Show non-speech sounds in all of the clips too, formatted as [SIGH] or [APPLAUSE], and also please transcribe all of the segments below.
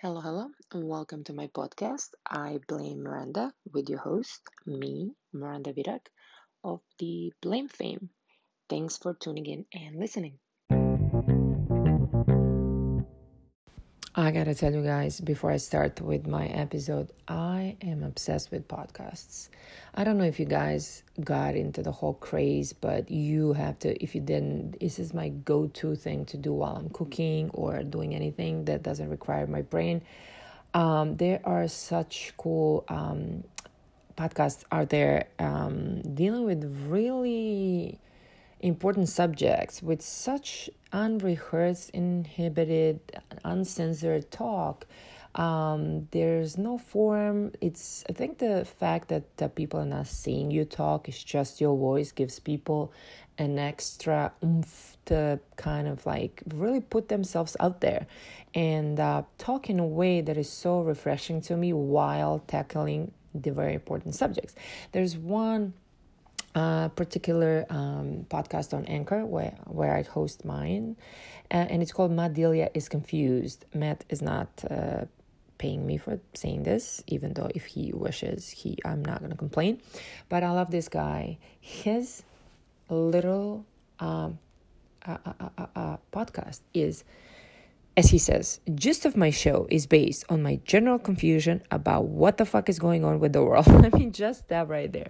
Hello, hello, and welcome to my podcast. I blame Miranda with your host, me, Miranda Virak, of the Blame fame. Thanks for tuning in and listening. I gotta tell you guys before I start with my episode, I am obsessed with podcasts. I don't know if you guys got into the whole craze, but you have to, if you didn't, this is my go to thing to do while I'm cooking or doing anything that doesn't require my brain. Um, there are such cool um, podcasts out there um, dealing with really important subjects with such unrehearsed, inhibited, uncensored talk. Um, there's no form. It's I think the fact that the people are not seeing you talk, it's just your voice gives people an extra oomph to kind of like really put themselves out there and uh, talk in a way that is so refreshing to me while tackling the very important subjects. There's one uh, particular um, podcast on Anchor where where I host mine, uh, and it's called Matt Delia is confused. Matt is not uh, paying me for saying this, even though if he wishes, he I'm not gonna complain. But I love this guy. His little um, podcast is. As he says, gist of my show is based on my general confusion about what the fuck is going on with the world. [LAUGHS] I mean, just that right there.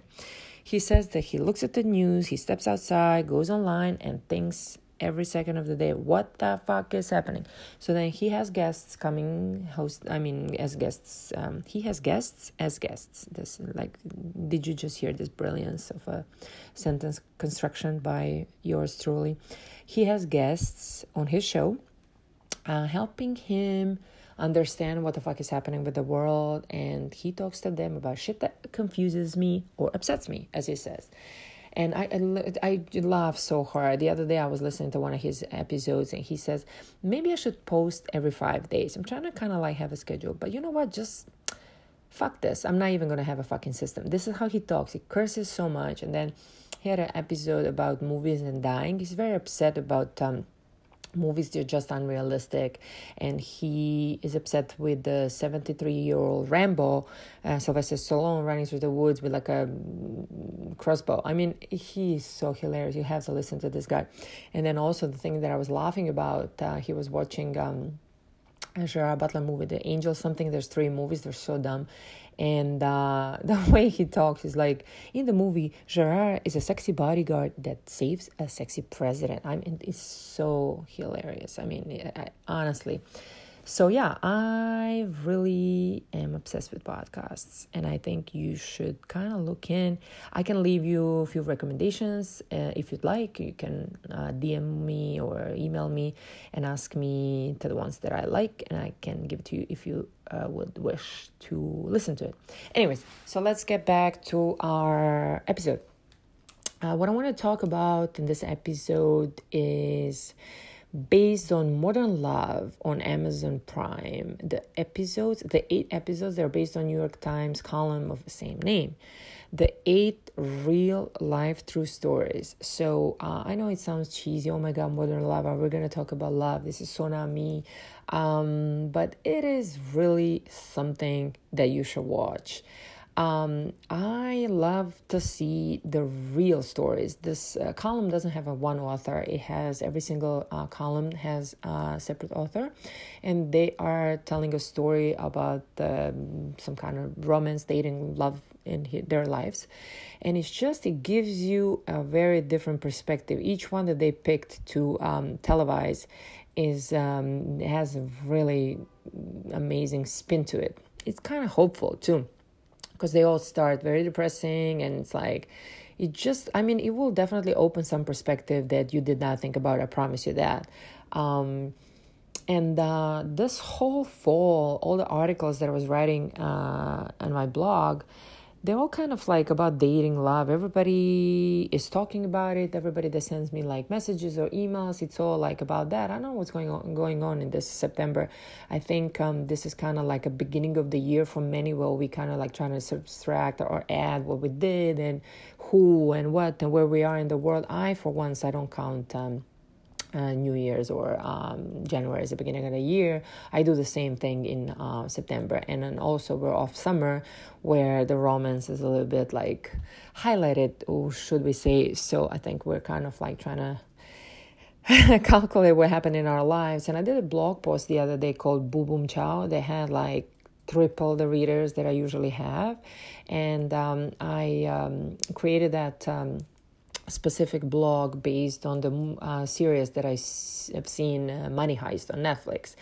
He says that he looks at the news, he steps outside, goes online, and thinks every second of the day, what the fuck is happening? So then he has guests coming, host, I mean, as guests. Um, he has guests as guests. This, like, did you just hear this brilliance of a sentence construction by yours truly? He has guests on his show, uh, helping him understand what the fuck is happening with the world and he talks to them about shit that confuses me or upsets me as he says and I, I, I laugh so hard. The other day I was listening to one of his episodes and he says, maybe I should post every five days. I'm trying to kind of like have a schedule, but you know what? Just fuck this. I'm not even going to have a fucking system. This is how he talks. He curses so much. And then he had an episode about movies and dying. He's very upset about, um, movies they're just unrealistic. And he is upset with the 73 year old rambo uh, sylvester stallone running through the woods with like a crossbow. I mean he's so hilarious. You have to listen to this guy. And then also the thing that i was laughing about uh, he was watching um Gerard Butler movie, The Angel something. There's three movies. They're so dumb, and uh, [LAUGHS] the way he talks is like in the movie gerard is a sexy bodyguard that saves a sexy president. I mean it's so hilarious. I mean I, honestly so yeah i really am obsessed with podcasts and i think you should kind of look in. I can leave you a few recommendations uh, if you'd like. You can uh, dm me or email me and ask me to the ones that i like and i can give it to you if you uh, would wish to listen to it. Anyways so let's get back to our episode. Uh, what i want to talk about in this episode is based on Modern Love on Amazon Prime. The episodes, the eight episodes, they're based on New York Times column of the same name. The eight real life true stories. So uh, I know it sounds cheesy. Oh my God, Modern Love. We're gonna talk about love. This is so not me. Um, but it is really something that you should watch. Um, I love to see the real stories. This uh, column doesn't have a one author. It has every single uh, column has a separate author, and they are telling a story about um, some kind of romance, dating, love in their lives, and it's just it gives you a very different perspective. Each one that they picked to um, televise is um, has a really amazing spin to it. It's kind of hopeful too because they all start very depressing and it's like it just i mean it will definitely open some perspective that you did not think about i promise you that. Um, and uh, this whole fall all the articles that i was writing uh, on my blog they're all kind of like about dating love. Everybody is talking about it. Everybody that sends me like messages or emails it's all like about that. I don't know what's going on going on in this september. I think um, this is kind of like a beginning of the year for many where we kind of like trying to subtract or add what we did and who and what and where we are in the world. I for once i don't count um, uh, New Year's or um, January is the beginning of the year. I do the same thing in uh, September, and then also we're off summer, where the romance is a little bit like highlighted, or should we say? So I think we're kind of like trying [LAUGHS] to calculate what happened in our lives. And I did a blog post the other day called Boo Boom Chow. They had like triple the readers that I usually have, and um, I um, created that um, specific blog based on the uh, series that I have seen, uh, Money Heist, on Netflix.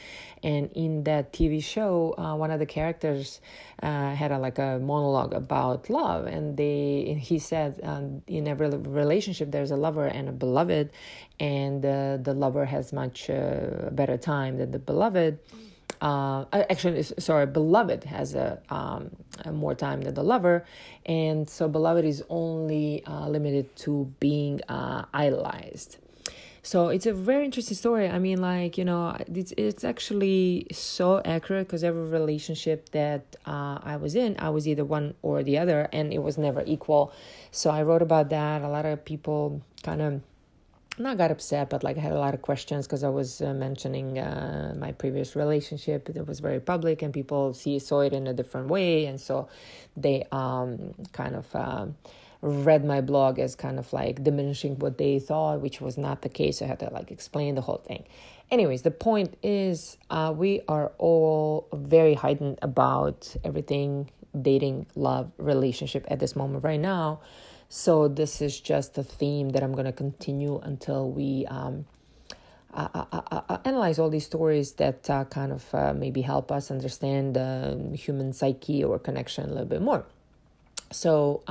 And in that TV show, uh, one of the characters uh, had a, like a monologue about love, and they he said um, in every relationship there's a lover and a beloved, and uh, the lover has much better time than the beloved uh, actually, sorry, beloved has a, um, a, more time than the lover, and so beloved is only uh, limited to being uh, idolized. So it's a very interesting story. I mean, like you know, it's it's actually so accurate because every relationship that uh, I was in, I was either one or the other, and it was never equal. So I wrote about that. A lot of people kind of not got upset, but like I had a lot of questions because I was uh, mentioning uh, my previous relationship. It was very public, and people see saw it in a different way, and so they um, kind of uh, read my blog as kind of like diminishing what they thought, which was not the case. I had to like explain the whole thing. Anyways, the point is, uh, we are all very heightened about everything dating, love, relationship at this moment right now so this is just a theme that I'm going to continue until we um, uh, uh, uh, analyze all these stories that kind of maybe help us understand the human psyche or connection a little bit more. So.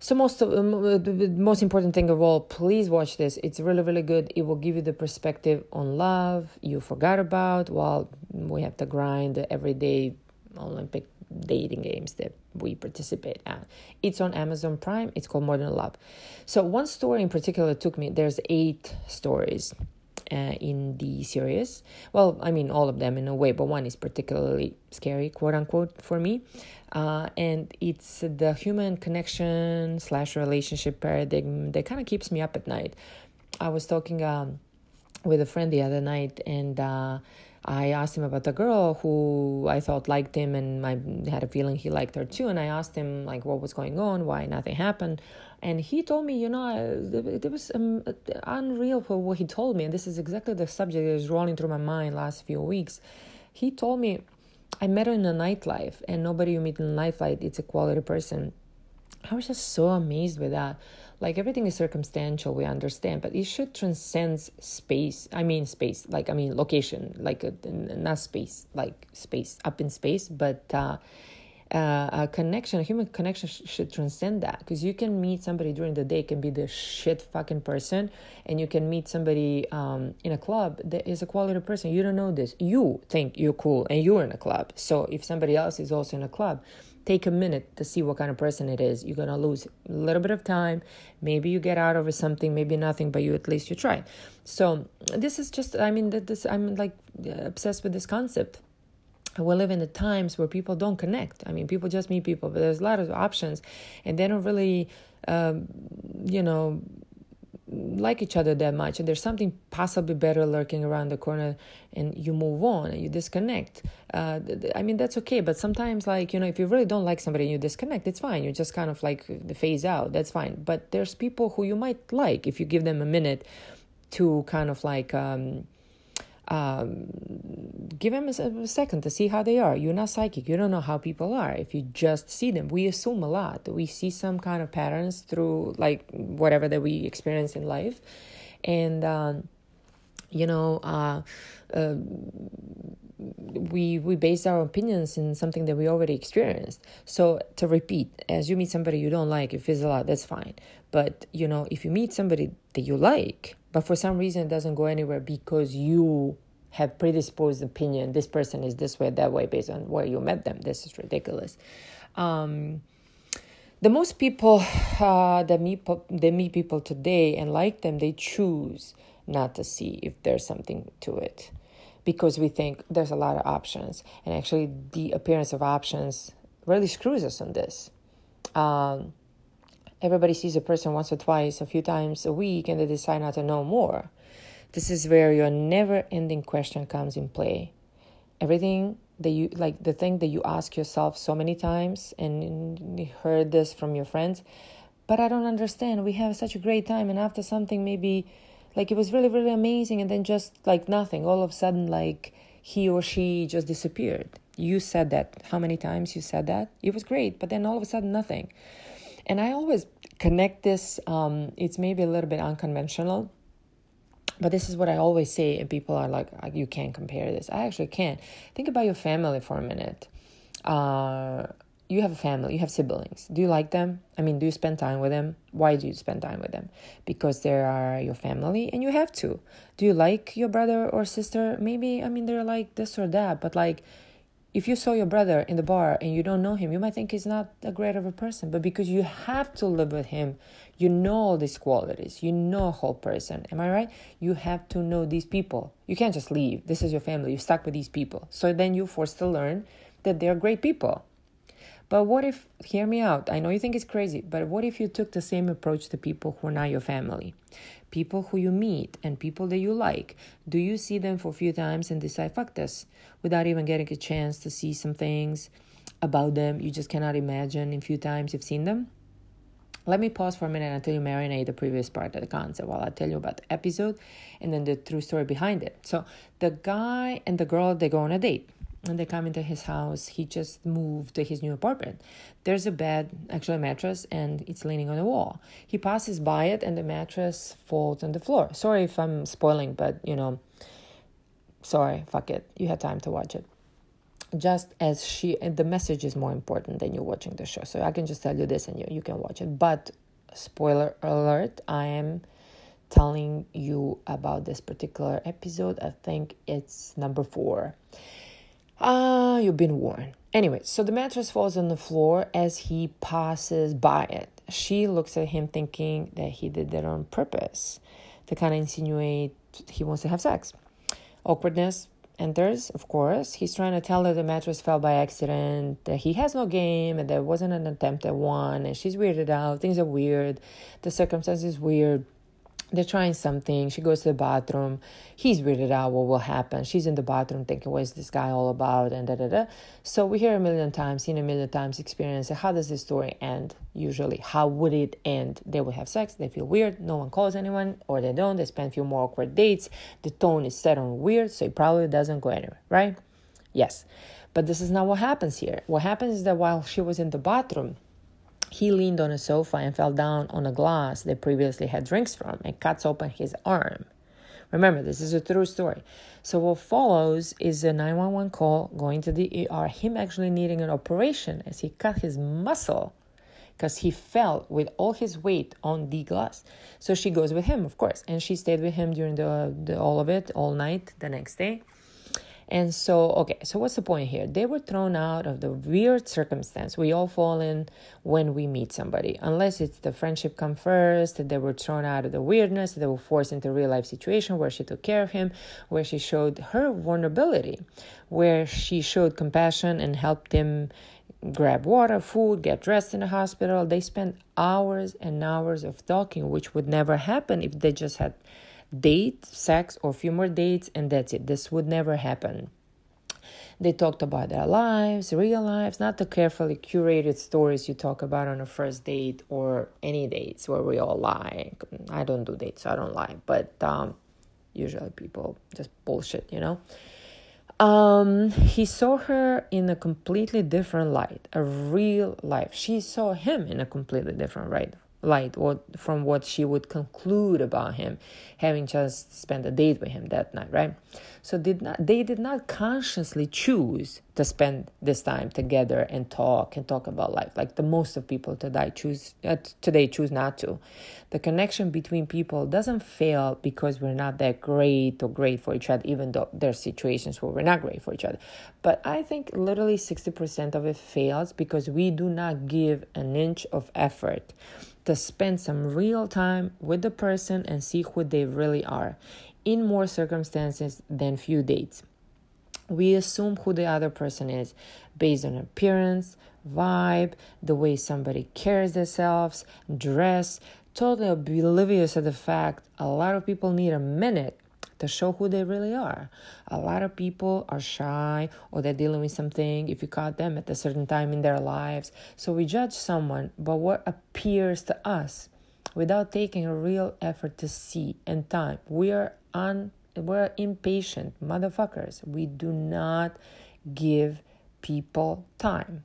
So most of the most important thing of all, please watch this. It's really really good. It will give you the perspective on love you forgot about while we have to grind every day Olympic dating games that we participate at. It's on Amazon Prime. It's called Modern Love. So one story in particular took me. There's eight stories. Uh, in the series, well, I mean all of them in a way, but one is particularly scary, quote unquote, for me, uh, and it's the human connection slash relationship paradigm that kind of keeps me up at night. I was talking um, with a friend the other night, and uh, I asked him about the girl who I thought liked him, and I had a feeling he liked her too. And I asked him like what was going on, why nothing happened, and he told me, you know, it was um, unreal for what he told me. And this is exactly the subject that is rolling through my mind last few weeks. He told me, I met her in a nightlife, and nobody you meet in a nightlife, it's a quality person. I was just so amazed with that like everything is circumstantial we understand but it should transcend space i mean space like i mean location like a, uh, not space like space up in space but uh, uh, a connection, a human connection sh- should transcend that because you can meet somebody during the day, can be the shit fucking person, and you can meet somebody um, in a club that is a quality person. You don't know this. You think you're cool and you're in a club. So if somebody else is also in a club, take a minute to see what kind of person it is. You're gonna lose a little bit of time. Maybe you get out of something, maybe nothing, but you at least you try. So this is just, I mean, that this I'm like obsessed with this concept. We live in the times where people don't connect. I mean, people just meet people, but there's a lot of options, and they don't really, um, you know, like each other that much and there's something possibly better lurking around the corner and you move on and you disconnect. Uh, i mean that's okay but sometimes like you know if you really don't like somebody and you disconnect it's fine. You just kind of like phase out. That's fine. But there's people who you might like if you give them a minute to kind of like um, um, give them a, a, second to see how they are. You're not psychic. You don't know how people are. If you just see them, we assume a lot. We see some kind of patterns through like whatever that we experience in life, and um, you know, uh, uh, we we base our opinions in something that we already experienced. So to repeat, as you meet somebody you don't like, you fizzle out. That's fine. But you know, if you meet somebody that you like but for some reason it doesn't go anywhere because you have predisposed opinion. This person is this way that way based on where you met them. This is ridiculous. Um, the most people uh, that meet they meet people today and like them they choose not to see if there's something to it. Because we think there's a lot of options. And actually the appearance of options really screws us on this. Um, everybody sees a person once or twice, a few times a week, and they decide not to know more. This is where your never ending question comes in play. Everything that you like, the thing that you ask yourself so many times, and you heard this from your friends, but I don't understand. We have such a great time, and after something, maybe like it was really, really amazing, and then just like nothing, all of a sudden, like he or she just disappeared. You said that. How many times you said that? It was great, but then all of a sudden, nothing. And I always connect this, um, it's maybe a little bit unconventional but this is what I always say, and people are like, you can't compare this. I actually can. Think about your family for a minute. Uh, you have a family, you have siblings. Do you like them? I mean, do you spend time with them? Why do you spend time with them? Because they are your family and you have to. Do you like your brother or sister? Maybe, I mean, they're like this or that, but like, if you saw your brother in the bar and you don't know him, you might think he's not a great of a person. But because you have to live with him, you know all these qualities. You know a whole person. Am I right? You have to know these people. You can't just leave. This is your family. You're stuck with these people. So then you're forced to learn that they're great people. But what if, hear me out, I know you think it's crazy, but what if you took the same approach to people who are not your family? People who you meet and people that you like. Do you see them for a few times and decide, fuck this, without even getting a chance to see some things about them you just cannot imagine in few times you've seen them? Let me pause for a minute until you marinate the previous part of the concept while I tell you about the episode and then the true story behind it. So, the guy and the girl, they go on a date and they come into his house. He just moved to his new apartment. There's a bed, actually a mattress, and it's leaning on the wall. He passes by it, and the mattress falls on the floor. Sorry if I'm spoiling, but you know, sorry, fuck it. You had time to watch it. Just as she, the message is more important than you watching the show. So I can just tell you this, and you you can watch it. But spoiler alert, I am telling you about this particular episode. I think it's number four Ah, uh, you've been warned. Anyway, so the mattress falls on the floor as he passes by it. She looks at him thinking that he did that on purpose to kind of insinuate he wants to have sex. Awkwardness enters, of course. He's trying to tell her the mattress fell by accident, that he has no game, and there wasn't an attempt at one, and she's weirded out. Things are weird. The circumstances weird they're trying something. She goes to the bathroom. He's weirded out what will happen. She's in the bathroom thinking, what is this guy all about? And da da da. So we hear a million times, seen a million times, experience. How does this story end? Usually, how would it end? They will have sex. They feel weird. No one calls anyone, or they don't. They spend a few more awkward dates. The tone is set on weird, so it probably doesn't go anywhere, right? Yes. But this is not what happens here. What happens is that while she was in the bathroom, he leaned on a sofa and fell down on a glass they previously had drinks from and cuts open his arm. Remember, this is a true story. So, what follows is a 911 call going to the ER, him actually needing an operation as he cut his muscle because he fell with all his weight on the glass. So, she goes with him, of course, and she stayed with him during the, the all of it, all night the next day. And so, okay, so what's the point here? They were thrown out of the weird circumstance we all fall in when we meet somebody. Unless it's the friendship come first, they were thrown out of the weirdness, they were forced into real life situation where she took care of him, where she showed her vulnerability, where she showed compassion and helped him grab water, food, get dressed in the hospital. They spent hours and hours of talking, which would never happen if they just had date, sex, or a few more dates, and that's it. This would never happen. They talked about their lives, real lives, not the carefully curated stories you talk about on a first date or any dates where we all lie. I don't do dates, so I don't lie, but um, usually people just bullshit, you know. Um, he saw her in a completely different light, a real life. She saw him in a completely different light light or from what she would conclude about him having just spent a date with him that night right? So did not they did not consciously choose to spend this time together and talk and talk about life. Like the most of people today choose uh, today choose not to. The connection between people doesn't fail because we're not that great or great for each other even though there's situations where we're not great for each other. But i think literally 60% of it fails because we do not give an inch of effort to spend some real time with the person and see who they really are in more circumstances than few dates. We assume who the other person is based on appearance, vibe, the way somebody carries themselves, dress, totally oblivious of the fact a lot of people need a minute to show who they really are. A lot of people are shy or they're dealing with something if you caught them at a certain time in their lives. So we judge someone by what appears to us without taking a real effort to see and time. We are un we're impatient motherfuckers. We do not give people time.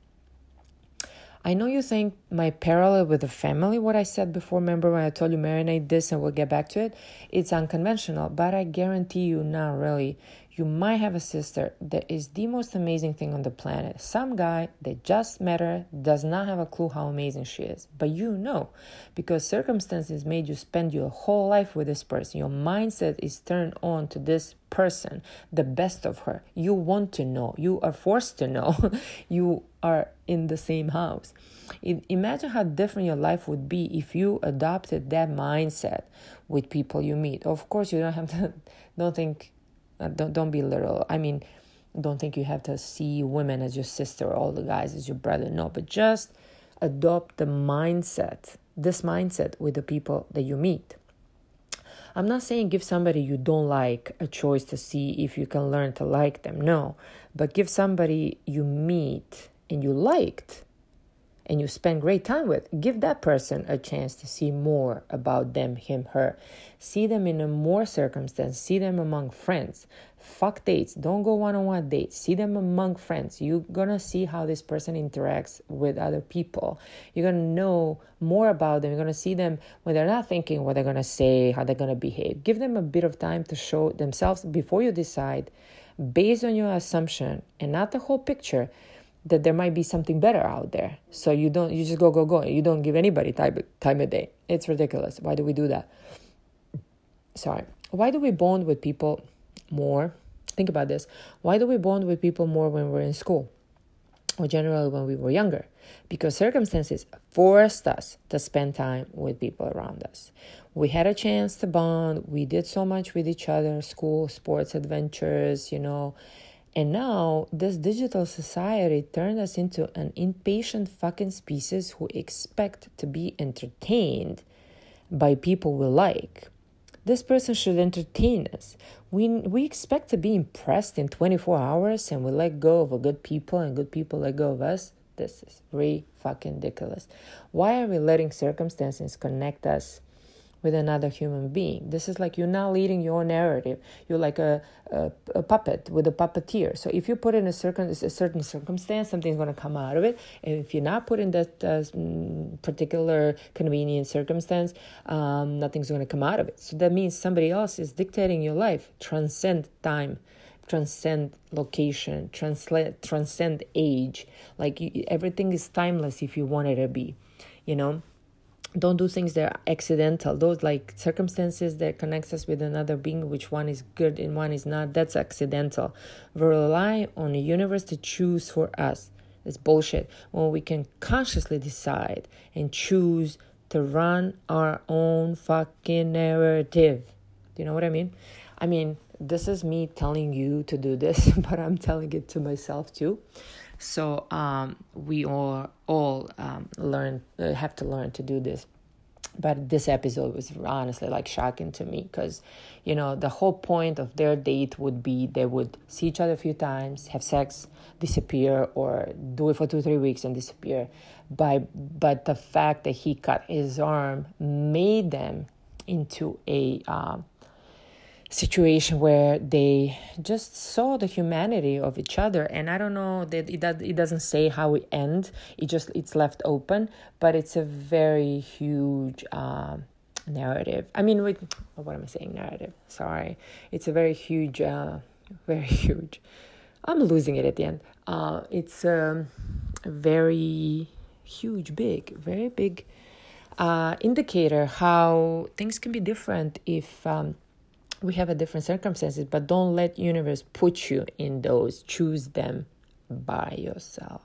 I know you think my parallel with the family, what I said before, remember when I told you marinate this and we'll get back to it? It's unconventional, but I guarantee you, not really. You might have a sister that is the most amazing thing on the planet. Some guy that just met her does not have a clue how amazing she is, but you know because circumstances made you spend your whole life with this person. Your mindset is turned on to this person, the best of her. You want to know, you are forced to know. [LAUGHS] you are in the same house. Imagine how different your life would be if you adopted that mindset with people you meet. Of course, you don't have [LAUGHS] to. Don't think. Uh, don't don't be literal. I mean, don't think you have to see women as your sister or all the guys as your brother. No, but just adopt the mindset. This mindset with the people that you meet. I'm not saying give somebody you don't like a choice to see if you can learn to like them. No, but give somebody you meet and you liked and you spend great time with, give that person a chance to see more about them, him, her. See them in a more circumstance, see them among friends. Fuck dates. Don't go one on one dates. See them among friends. You're gonna see how this person interacts with other people. You're gonna know more about them. You're gonna see them when they're not thinking what they're gonna say, how they're gonna behave. Give them a bit of time to show themselves before you decide, based on your assumption and not the whole picture that there might be something better out there. So you don't you just go go go. You don't give anybody time time of day. It's ridiculous. Why do we do that? Sorry. Why do we bond with people more? Think about this. Why do we bond with people more when we're in school? Or generally when we were younger? Because circumstances forced us to spend time with people around us. We had a chance to bond. We did so much with each other, school, sports, adventures, you know, and now, this digital society turned us into an impatient fucking species who expect to be entertained by people we like. This person should entertain us. We, we expect to be impressed in 24 hours and we let go of a good people and good people let go of us. This is re fucking ridiculous. Why are we letting circumstances connect us with another human being. This is like you're not leading your narrative. You're like a, a, a puppet with a puppeteer. So if you put in a a certain circumstance, something's going to come out of it. And if you're not put in that uh, particular convenient circumstance, um, nothing's going to come out of it. So that means somebody else is dictating your life. Transcend time transcend location, transcend transcend age. Like you, everything is timeless if you want it to be, you know don't do things that are accidental. Those like circumstances that connects us with another being which one is good and one is not that's accidental. We rely on the universe to choose for us. It's bullshit. When we can consciously decide and choose to run our own fucking narrative. Do you know what i mean? I mean this is me telling you to do this [LAUGHS] but i'm telling it to myself too so um, we all all um, learn uh, have to learn to do this. But this episode was honestly like shocking to me because, you know, the whole point of their date would be they would see each other a few times, have sex, disappear, or do it for two three weeks and disappear. By but the fact that he cut his arm made them into a um, situation where they just saw the humanity of each other. And i don't know that it, does, it doesn't say how it ends it just it's left open but it's a very huge um, narrative. I mean with what am i saying? Narrative. Sorry. It's a very huge uh, [LAUGHS] very huge. I'm losing it at the end. Uh, it's um, a very huge big very big uh, indicator how things can be different if um, we have a different circumstances but don't let universe put you in those. Choose them by yourself.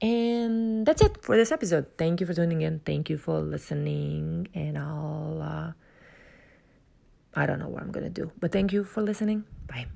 And that's it for this episode. Thank you for tuning in. Thank you for listening. And i'll uh, i don't know what i'm gonna do but thank you for listening. Bye